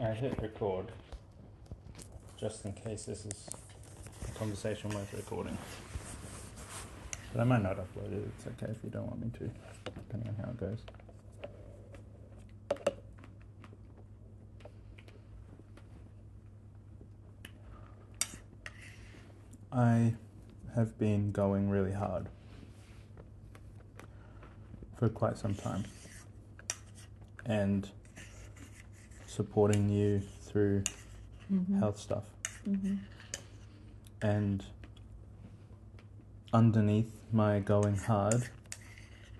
I hit record just in case this is a conversation worth recording. But I might not upload it. It's okay if you don't want me to, depending on how it goes. I have been going really hard for quite some time and supporting you through Mm-hmm. health stuff. Mm-hmm. And underneath my going hard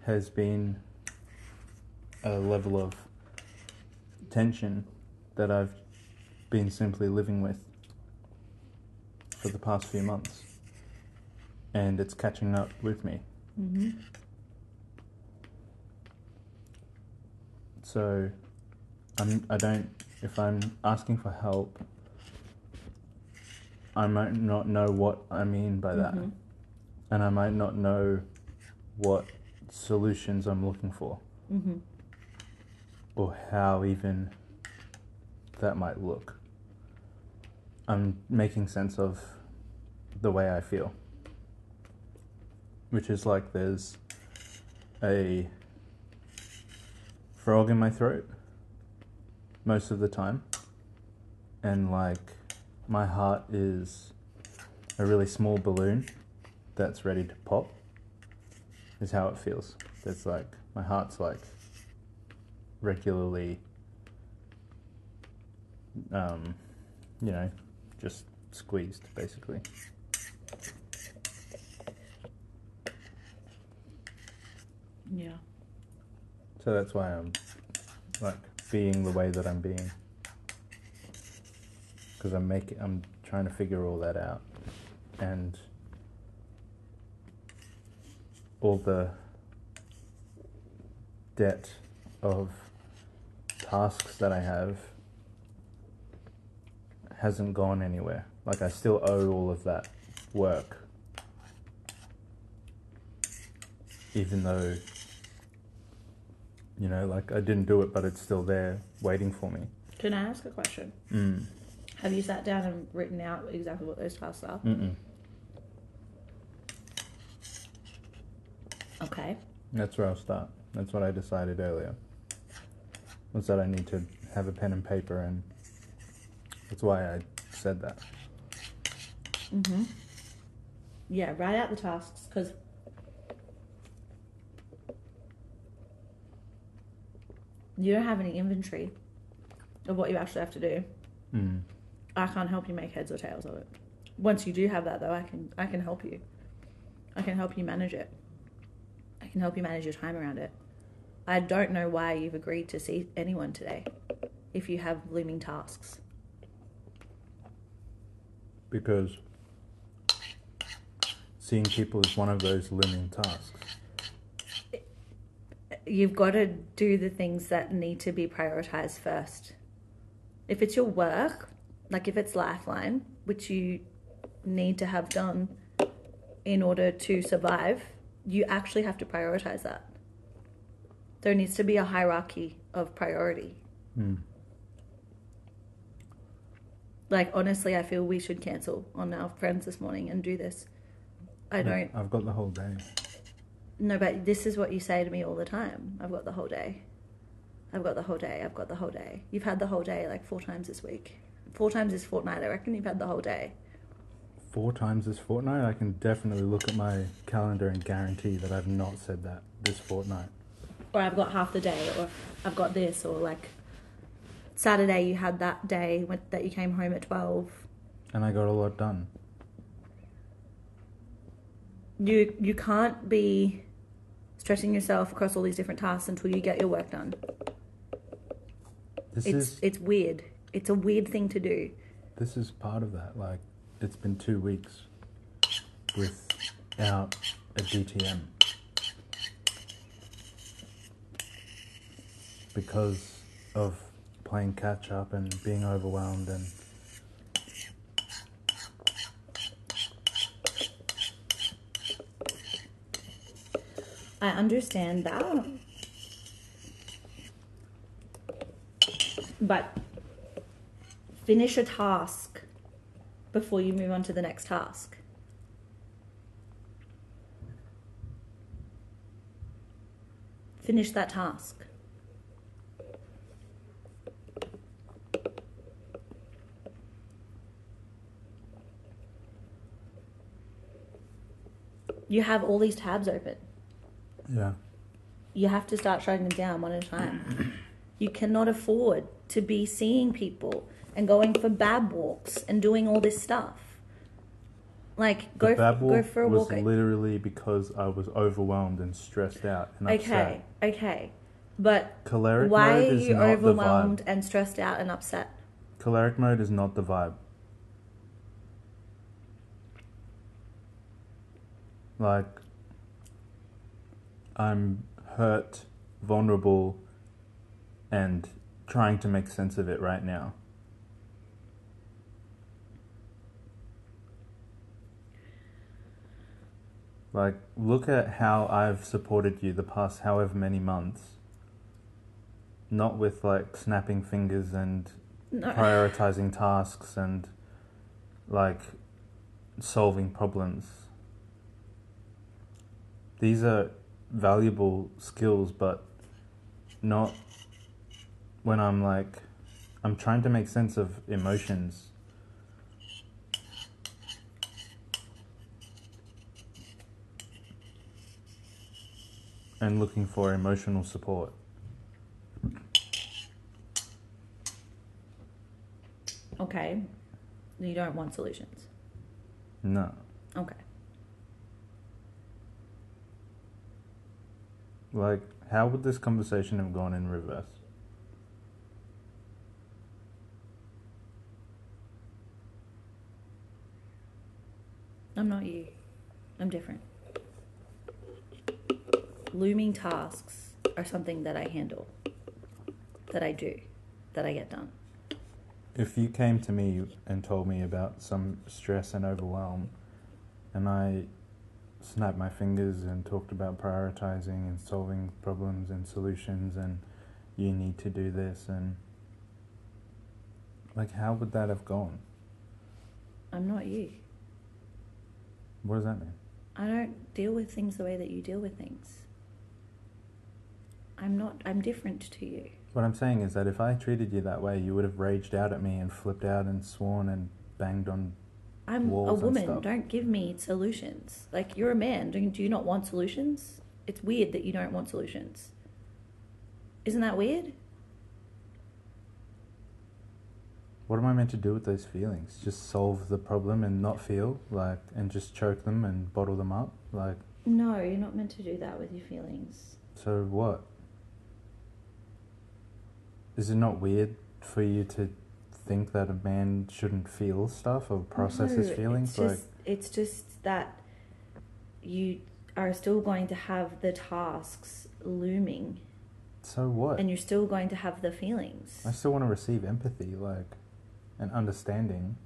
has been a level of tension that I've been simply living with for the past few months. And it's catching up with me. Mm-hmm. So I'm I don't if I'm asking for help I might not know what I mean by that. Mhm. And I might not know what solutions I'm looking for Mm-hmm. or how even that might look. I'm making sense of the way I feel. Which is like there's a frog in my throat most of the time. And like my heart is a really small balloon that's ready to pop. Is how it feels. It's like my heart's like regularly um, you know, just squeezed basically. Yeah. So that's why I'm like being the way that I'm being. Because I'm making, I'm trying to figure all that out, and all the debt of tasks that I have hasn't gone anywhere. Like I still owe all of that work, even though you know, like I didn't do it, but it's still there waiting for me. Can I ask a question? Mm. Have you sat down and written out exactly what those tasks are? Mm-mm. Okay. That's where I'll start. That's what I decided earlier. Was that I need to have a pen and paper, and that's why I said that. Mm-hmm. Yeah, write out the tasks because you don't have any inventory of what you actually have to do. Mm. I can't help you make heads or tails of it. Once you do have that, though, I can I can help you. I can help you manage it. I can help you manage your time around it. I don't know why you've agreed to see anyone today if you have looming tasks. Because seeing people is one of those looming tasks. You've got to do the things that need to be prioritized first. If it's your work, like if it's Lifeline, which you need to have done in order to survive, you actually have to prioritize that. There needs to be a hierarchy of priority. Mm. Like, honestly, I feel we should cancel on our friends this morning and do this. I don't. I've got the whole day. No, but this is what you say to me all the time. I've got the whole day. I've got the whole day. I've got the whole day. You've had the whole day like four times this week. Four times this fortnight. I reckon you've had the whole day. Four times this fortnight, I can definitely look at my calendar and guarantee that I've not said that this fortnight. Or I've got half the day, or I've got this, or like Saturday you had that day when, that you came home at 12. And I got a lot done. You, you can't be stressing yourself across all these different tasks until you get your work done. This It's, is it's weird. It's a weird thing to do. this is part of that. Like it's been two weeks without a DTM because of playing catch up and being overwhelmed and I understand that. But finish a task before you move on to the next task. Finish that task. You have all these tabs open. Yeah. You have to start shutting them down one at a time. you cannot afford to be seeing people and going for bab walks and doing all this stuff. Like go the bad f- go walk for a was walk. literally because I was overwhelmed and stressed out and okay, upset. okay, okay, but Choleric why mode are you overwhelmed and stressed out and upset? Choleric mode is not the vibe. Like, I'm hurt, vulnerable, and trying to make sense of it right now. Like, look at how I've supported you the past however many months. Not with like snapping fingers and No. prioritizing tasks and like solving problems. These are valuable skills, but not when I'm like, I'm trying to make sense of emotions. And looking for emotional support. Okay, you don't want solutions. No. Okay, Like, how would this conversation have gone in reverse? I'm not you. I'm different. Looming tasks are something that I handle, that I do, that I get done. If you came to me and told me about some stress and overwhelm, and I snapped my fingers and talked about prioritizing and solving problems and solutions, and you need to do this, and like, how would that have gone? I'm not you. What does that mean? I don't deal with things the way that you deal with things. I'm not, I'm different to you. What I'm saying is that if I treated you that way, you would have raged out at me and flipped out and sworn and banged on. I'm a woman. Don't give me solutions. Like, you're a man. Do you, do you not want solutions? It's weird that you don't want solutions. Isn't that weird? What am I meant to do with those feelings? Just solve the problem and not feel like, and just choke them and bottle them up? Like, No, you're not meant to do that with your feelings. so what? Is it not weird for you to think that a man shouldn't feel stuff or process his feelings? It's Like, just, it's just that you are still going to have the tasks looming so what? and you're still going to have the feelings. I still want to receive empathy, like, and understanding.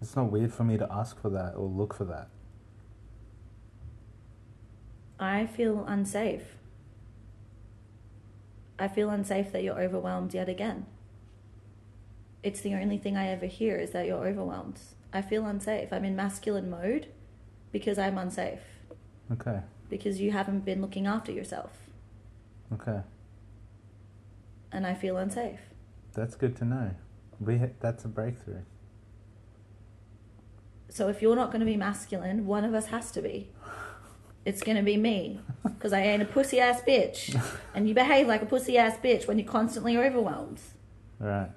It's not weird for me to ask for that or look for that. I feel unsafe. I feel unsafe that you're overwhelmed yet again. It's the only thing I ever hear is that you're overwhelmed. I feel unsafe. I'm in masculine mode because I'm unsafe. Okay, Because you haven't been looking after yourself. okay. And I feel unsafe. That's good to know. We ha- that's a breakthrough. So if you're not going to be masculine, one of us has to be. It's to be me. Because I ain't a pussy ass bitch. And you behave like a pussy ass bitch when you're constantly overwhelmed. Right.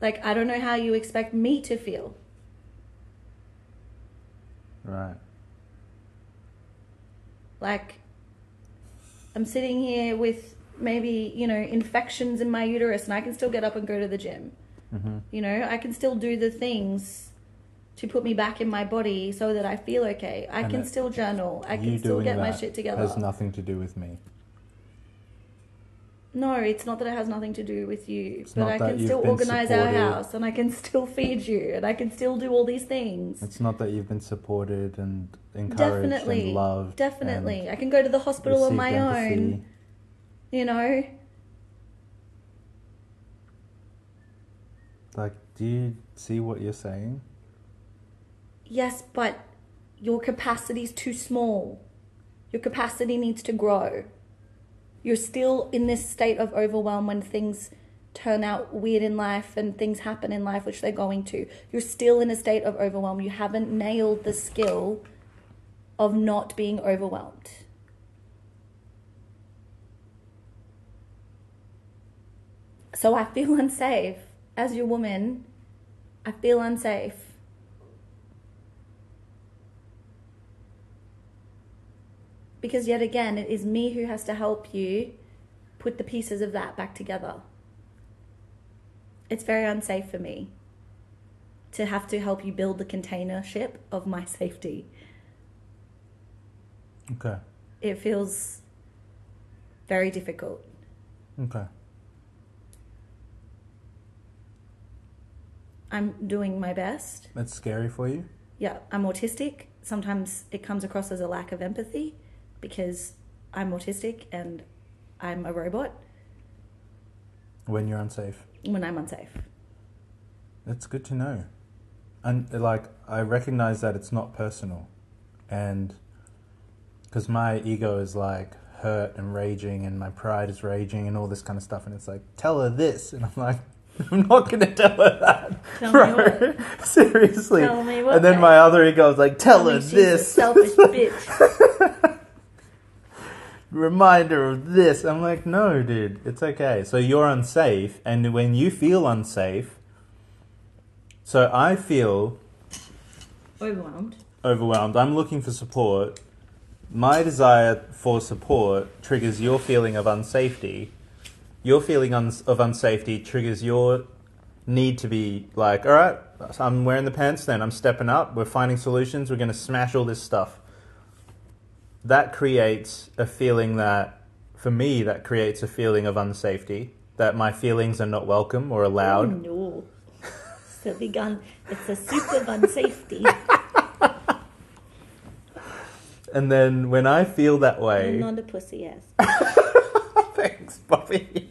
Like, I don't know how you expect me to feel. Right. Like, I'm sitting here with maybe, you know, infections in my uterus and I can still get up and go to the gym. Mm-hmm. You know, I can still do the things to put me back in my body so that I feel okay. I And can still journal. I can still get my shit together. Has nothing to do with me. No, it's not that it has nothing to do with you, It's but I can still organize our house and I can still feed you and I can still do all these things. It's not that you've been supported and encouraged Definitely. and loved. Definitely. and I can go to the hospital on my empathy. own, you know? Like, do you see what you're saying? Yes, but your capacity is too small. Your capacity needs to grow. You're still in this state of overwhelm when things turn out weird in life and things happen in life, which they're going to. You're still in a state of overwhelm. You haven't nailed the skill of not being overwhelmed. So I feel unsafe as your woman. I feel unsafe. Because yet again, it is me who has to help you put the pieces of that back together. It's very unsafe for me to have to help you build the container ship of my safety. Okay. It feels very difficult. Okay. I'm doing my best. That's scary for you? Yeah, I'm autistic. Sometimes it comes across as a lack of empathy because I'm autistic and I'm a robot When you're unsafe. when I'm unsafe. That's good to know. And like, I recognize that it's not personal. And because my ego is like hurt and raging, and my pride is raging, and all this kind of stuff. And it's like, tell her this. And I'm like, I'm not going to tell her that. Tell bro. Seriously. Tell me what, and then my other ego is like, tell her She's a this. selfish bitch. Reminder of this. I'm like, no, dude, it's okay. So you're unsafe, and when you feel unsafe, so I feel Overwhelmed. overwhelmed. I'm looking for support. My desire for support triggers your feeling of unsafety. Your feeling uns- of unsafety triggers your need to be like, all right, I'm wearing the pants then. I'm stepping up. We're finding solutions. We're going to smash all this stuff. That creates a feeling that, for me, that creates a feeling of unsafety. That my feelings are not welcome or allowed. Oh, no. It's a big un- It's a super gun safety. And then when I feel that way. I'm not a pussy ass. thanks, Bobby.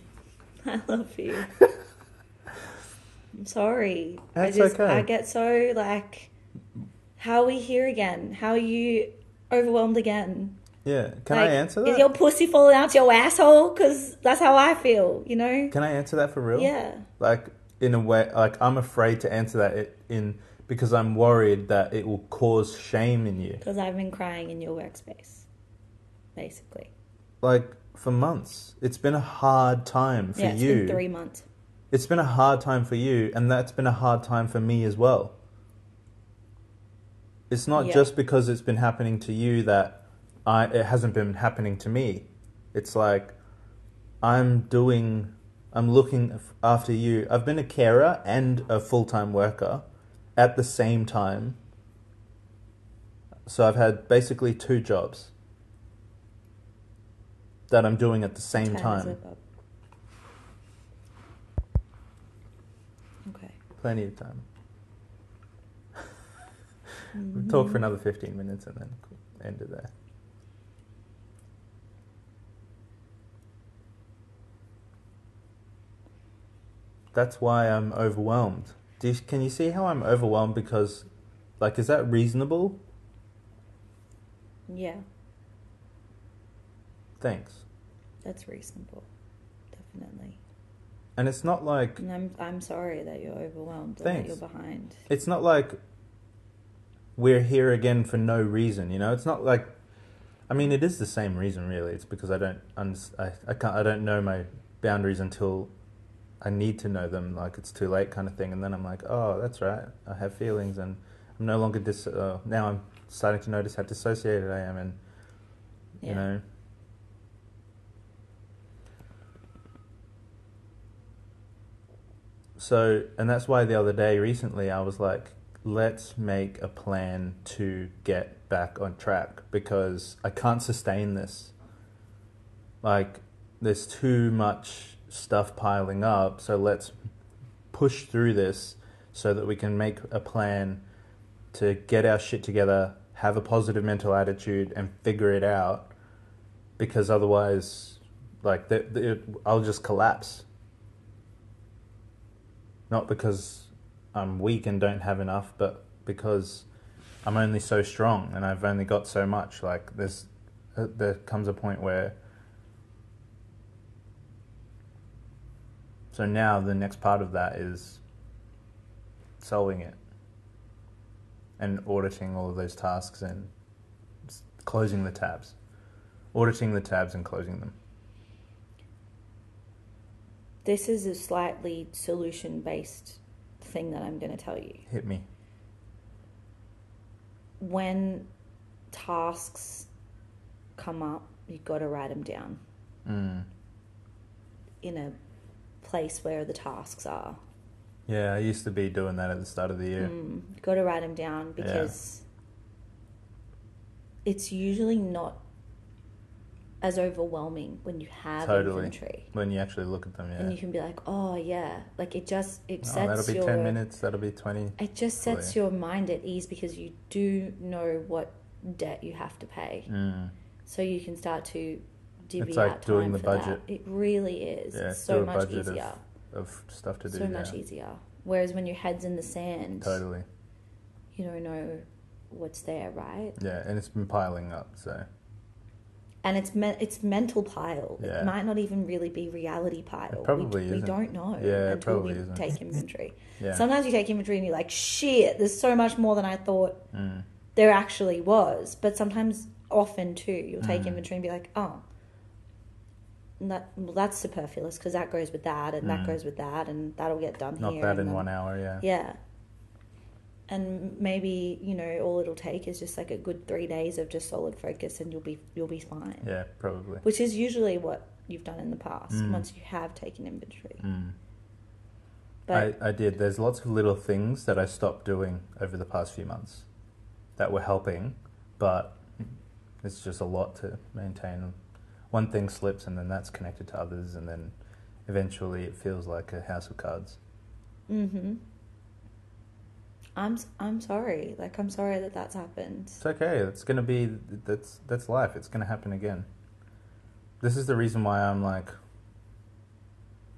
I love you. I'm sorry. That's I just okay. I get so like how are we here again? How are you overwhelmed again? Yeah, can Like, I answer Is that? your pussy falling out your asshole? Because that's how I feel, you know? Can I answer that for real? Yeah. Like in a way, like I'm afraid to answer that in because I'm worried that it will cause shame in you. Because I've been crying in your workspace, basically. Like for months, it's been a hard time for yeah, it's you. been three months. It's been a hard time for you, and that's been a hard time for me as well. It's not Yeah. just because it's been happening to you that I it hasn't been happening to me. It's like I'm doing I'm looking after you. I've been a carer and a full-time worker at the same time. So I've had basically two jobs that I'm doing at the same Time is time. up. Okay. Plenty of time. We'll talk for mm-hmm. another 15 minutes and then end it there. That's why I'm overwhelmed. Do you, can you see how I'm overwhelmed because, like, is that reasonable? Yeah, Thanks. that's reasonable. Definitely. And it's not like And I'm I'm sorry that you're overwhelmed Thanks. that you're behind. it's not like we're here again for no reason. You know, it's not like. I mean, it is the same reason, really. It's because I don't, I, I can't, I don't know my boundaries until I need to know them. Like it's too late, kind of thing. And then I'm like, oh, that's right. I have feelings, and I'm no longer dis. Uh, now I'm starting to notice how dissociated I am, and you know. So, and that's why the other day, recently, I was like, let's make a plan to get back on track because I can't sustain this. Like, there's too much stuff piling up, so let's push through this so that we can make a plan to get our shit together, have a positive mental attitude, and figure it out. Because otherwise, like, the, the, I'll just collapse. Not because I'm weak and don't have enough, but because I'm only so strong and I've only got so much. Like there's, uh, there comes a point where. So now the next part of that is solving it and auditing all of those tasks and closing the tabs, auditing the tabs and closing them. This is a slightly solution based thing that I'm going to tell you. Hit me. When tasks come up, you've got to write them down Mm. in a place where the tasks are. Yeah, I used to be doing that at the start of the year. Mm, you've got to write them down because it's usually not as overwhelming when you have Totally. inventory. When you actually look at them, yeah. And you can be like, oh yeah, like it just it Oh, sets that'll be your 10 minutes, that'll be 20. it just Oh, sets your mind at ease because you do know what debt you have to pay, Mm. so you can start to divvy It's like out doing time the for budget. that. It really is. Yeah, it's so much budget of- easier. Of stuff to do. So yeah. much easier. Whereas when your head's in the sand, Totally. you don't know what's there, right? Yeah, and it's been piling up, so. And it's me- it's mental pile. Yeah. It might not even really be reality pile. probably we, we don't know Yeah, it until probably we isn't. take inventory. Yeah. Sometimes you take inventory and you're like, shit, there's so much more than I thought Mm. there actually was. But sometimes, often too, you'll take Mm. inventory and be like, oh, that well, that's superfluous because that goes with that and that Mm. goes with that and that'll get done Not here. Not that in then- one hour, yeah. Yeah. And maybe you know all it'll take is just like a good three days of just solid focus, and you'll be you'll be fine. Yeah, probably. Which is usually what you've done in the past Mm. once you have taken inventory. Mm. But I, I did. There's lots of little things that I stopped doing over the past few months that were helping, but it's just a lot to maintain. One thing slips, and then that's connected to others, and then eventually it feels like a house of cards. hmm I'm I'm sorry. Like I'm sorry that that's happened. It's okay. It's gonna be that's that's life. It's gonna happen again. This is the reason why I'm like,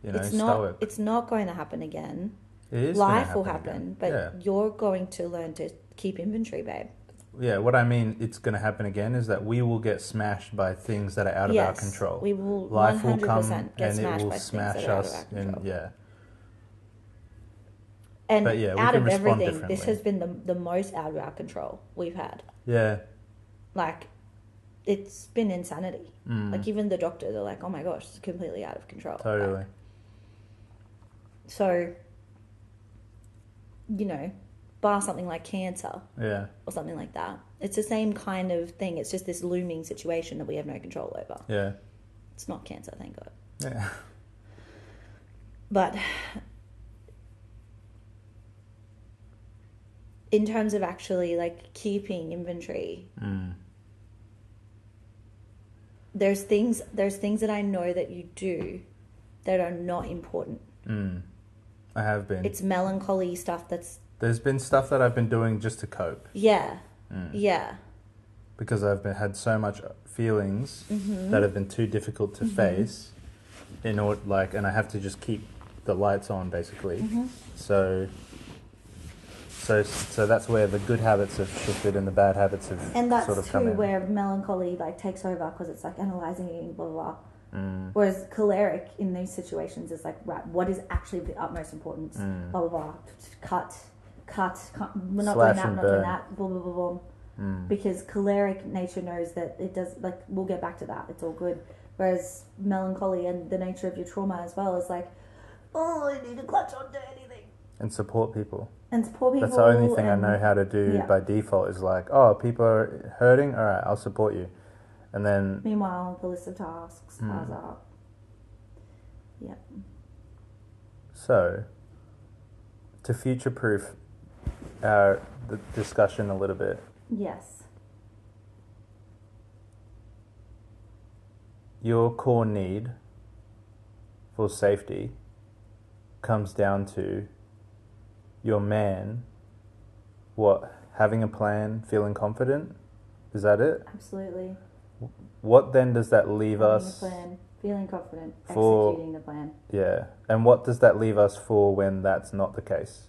you know, it's stoic. not it's not going to happen again. it is Life will happen happen, again. but yeah, you're going to learn to keep inventory, babe. yeah. What I mean, it's gonna happen again, is that we will get smashed by things that are out of our control. We will Life will 100% come and it will smash things that are out of us, and yeah, And But yeah, out of everything, this has been the, the most out of our control we've had. yeah. Like, it's been insanity. Mm, Like, even the doctor, they're like, oh my gosh, it's completely out of control. totally. Like, so, you know, bar something like cancer Yeah, or something like that, it's the same kind of thing. It's just this looming situation that we have no control over. yeah, It's not cancer, thank God. yeah. But in terms of actually like keeping inventory, Mm, there's things there's things that I know that you do that are not important. mm. I have been. It's melancholy stuff that's There's been stuff that I've been doing just to cope. yeah. Mm. Yeah. because I've been, had so much feelings Mhm. that have been too difficult to Mhm. face in order like and I have to just keep the lights on basically Mhm. so so so that's where the good habits have shifted and the bad habits have And that's sort of in where melancholy like takes over because it's like analyzing blah blah blah. mm, Whereas choleric in these situations is like right, what is actually of the utmost importance? mm, Blah blah blah. Cut, cut. cut we're not Slash doing that. We're not doing that. Blah blah blah blah. mm. because choleric nature knows that it does like we'll get back to that it's all good whereas melancholy and the nature of your trauma as well is like oh i need to clutch onto anything and support people and support people that's the only thing I know how to do yeah. by default is like oh people are hurting all right I'll support you and then meanwhile the list of tasks Hmm. piles up Yep. So, to future proof our the discussion a little bit, yes your core need for safety comes down to your man what having a plan, feeling confident. Is that it? absolutely What then does that leave Having a us plan Feeling confident, For- executing the plan. Yeah. And what does that leave us for when that's not the case?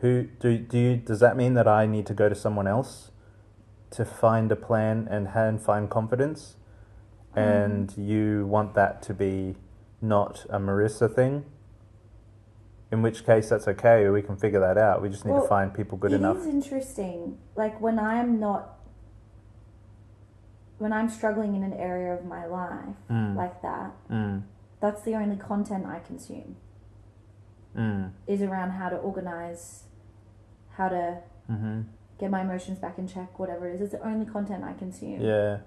Who do do you does that mean that I need to go to someone else to find a plan and and find confidence? Um. And you want that to be not a Marissa thing? In which case that's okay, we can figure that out. We just need Well, to find people good It enough. is interesting. Like when I'm not, when I'm struggling in an area of my life Mm. like that, Mm. that's the only content I consume Mm. is around how to organize, how to Mm-hmm. get my emotions back in check, whatever it is. It's the only content I consume. Yeah.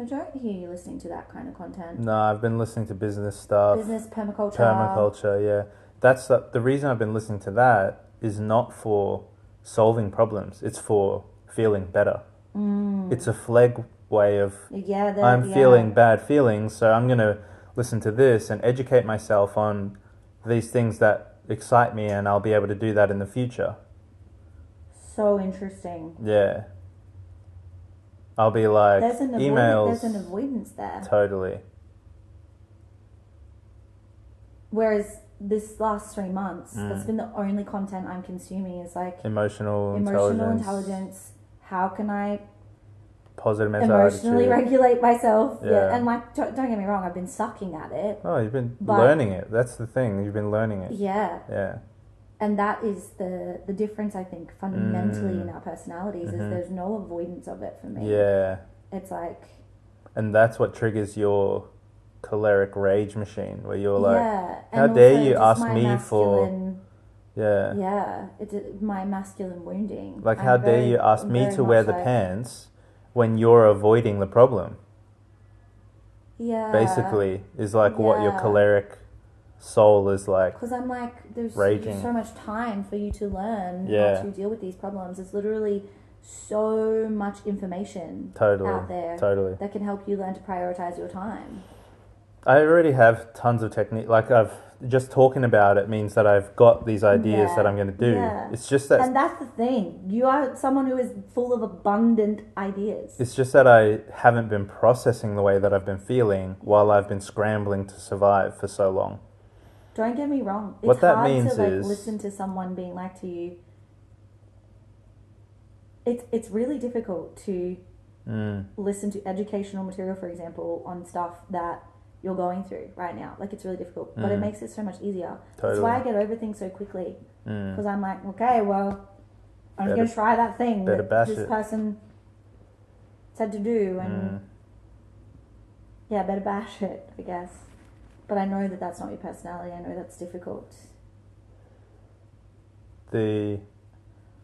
I don't hear you listening to that kind of content. No, I've been listening to business stuff. Business, permaculture. Permaculture, yeah. That's the, the reason I've been listening to that is not for solving problems. It's for feeling better. Mm. It's a flag way of Yeah, I'm yeah. feeling bad feelings, so I'm going to listen to this and educate myself on these things that excite me and I'll be able to do that in the future. so interesting. Yeah. I'll be like There's an avoid- emails there's an avoidance there. totally. Whereas this last three months, Mm. that's been the only content I'm consuming is like Emotional, emotional intelligence, intelligence. How can I positive mental emotionally attitude. regulate myself? Yeah. Yeah. And like, don't, don't get me wrong, I've been sucking at it. Oh, you've been learning it. That's the thing. You've been learning it. Yeah. Yeah. And that is the the difference I think fundamentally Mm. in our personalities Mhm. is there's no avoidance of it for me. Yeah. It's like And that's what triggers your choleric rage machine, where you're like, yeah. "How dare you ask me for- yeah. Yeah, it's a, my masculine wounding. Like, I'm how dare very- you ask I'm me to wear the like- pants when you're avoiding the problem? Yeah. Basically, is like what your choleric soul is like. Because I'm like, there's, Raging. so much time for you to learn Yeah. how to deal with these problems. It's literally so much information Totally. out there Totally. that can help you learn to prioritize your time. I already have tons of technique. Like, I've just talking about it means that I've got these ideas Yeah. that I'm going to do. Yeah. It's just that and that's the thing. You are someone who is full of abundant ideas. It's just that I haven't been processing the way that I've been feeling while I've been scrambling to survive for so long. Don't get me wrong. It's What that hard means to like is- listen to someone being like to you. It's it's really difficult to Mm. listen to educational material, for example, on stuff that you're going through right now. Like it's really difficult, but it Mm. makes it so much easier. That's why I get over things so quickly Mm. because I'm like, okay, well, I'm Better- to try that thing that bash this it. person said to do, and Mm. yeah, better bash it, I guess. But I know that that's not your personality. I know that's difficult. The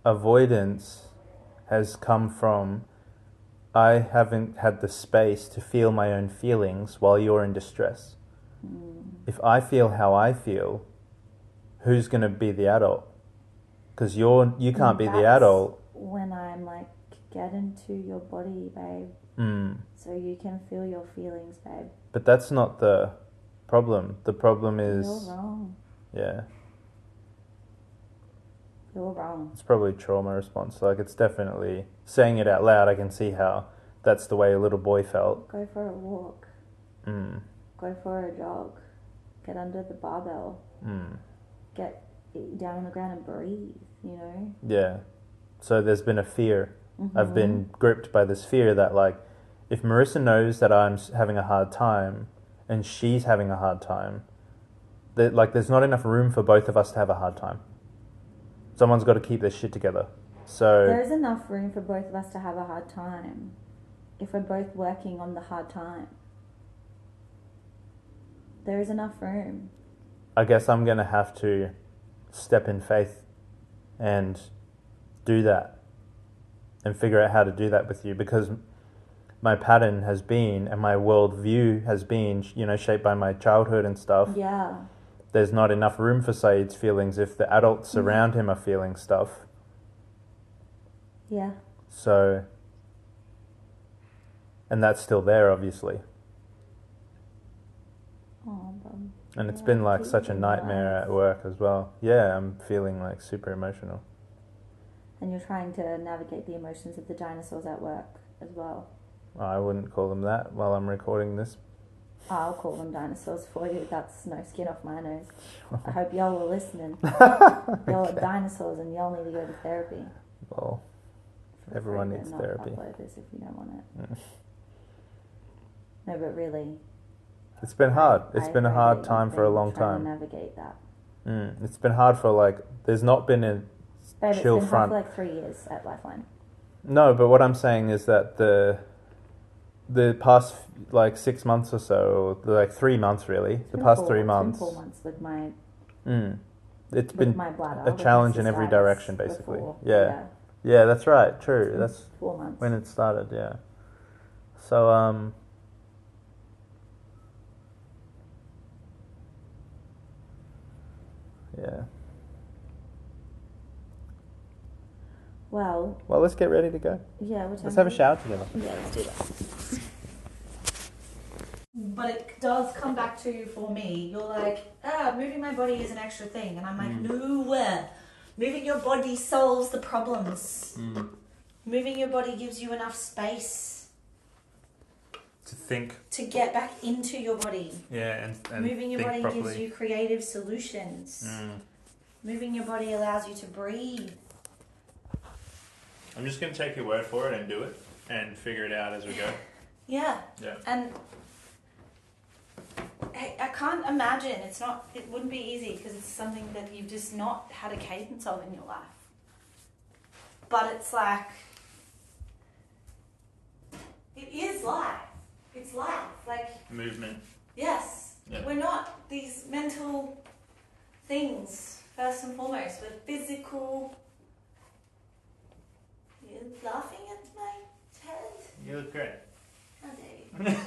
avoidance has come from I haven't had the space to feel my own feelings while you're in distress. Mm. If I feel how I feel, who's going to be the adult? Because you're you can't be the adult. When I'm like, get into your body, babe, Mm. so you can feel your feelings, babe. But that's not the problem. The problem is You're wrong. yeah. You're wrong. It's probably trauma response. Like it's definitely saying it out loud. I can see how that's the way a little boy felt. Go for a walk. Mm. Go for a jog. Get under the barbell. Mm. Get down on the ground and breathe. You know. Yeah. So there's been a fear. I've Mhm. been gripped by this fear that like, if Marissa knows that I'm having a hard time, and she's having a hard time, that like there's not enough room for both of us to have a hard time. Someone's got to keep their shit together. So There is enough room for both of us to have a hard time if we're both working on the hard time. There is enough room. I guess I'm going to have to step in faith and do that and figure out how to do that with you because my pattern has been and my worldview has been, you know, shaped by my childhood and stuff. Yeah. There's not enough room for Said's feelings if the adults mm-hmm. around him are feeling stuff. Yeah. So, and that's still there, obviously. Oh. And it's Yeah, been like such a nightmare at work as well. Yeah, I'm feeling like super emotional. And you're trying to navigate the emotions of the dinosaurs at work as well. I wouldn't call them that while I'm recording this. I'll call them dinosaurs for you. That's no skin off my nose. I hope y'all were listening. Y'all are dinosaurs and y'all need to go to therapy. Well, Feel Everyone needs not therapy. Upload this if you don't want it. Mm. No, but really, it's been hard. It's I been a hard time for a long time. To navigate that. Mm. It's been hard for like. There's not been a Babe, chill it's been front. hard for like three years at Lifeline. No, but what I'm saying is that the the past like six months or so, like three months really, the past three months, four months with my mm, it's with been my bladder. a challenge in every direction, basically. before. Yeah. yeah, that's right, true. yeah. That's four months. when it started. Yeah. So um. Yeah. well, Well, let's get ready to go. yeah. Let's have a shower together. Yeah, let's do that. But it does come back to you for me. You're like, ah, moving my body is an extra thing, and I'm like, Mm. no. Moving your body solves the problems. Mm. Moving your body gives you enough space To think, to get back into your body. yeah, and, and Moving your body properly. gives you creative solutions. Mm. Moving your body allows you to breathe. I'm just gonna take your word for it and do it and figure it out as we go. Yeah. Yeah. And I, I can't imagine it's not. It wouldn't be easy because it's something that you've just not had a cadence of in your life. But it's like it is life. It's life. Like Movement. yes, Yeah. we're not these mental things first and foremost. We're physical. You're laughing at my head. You look great. How dare you?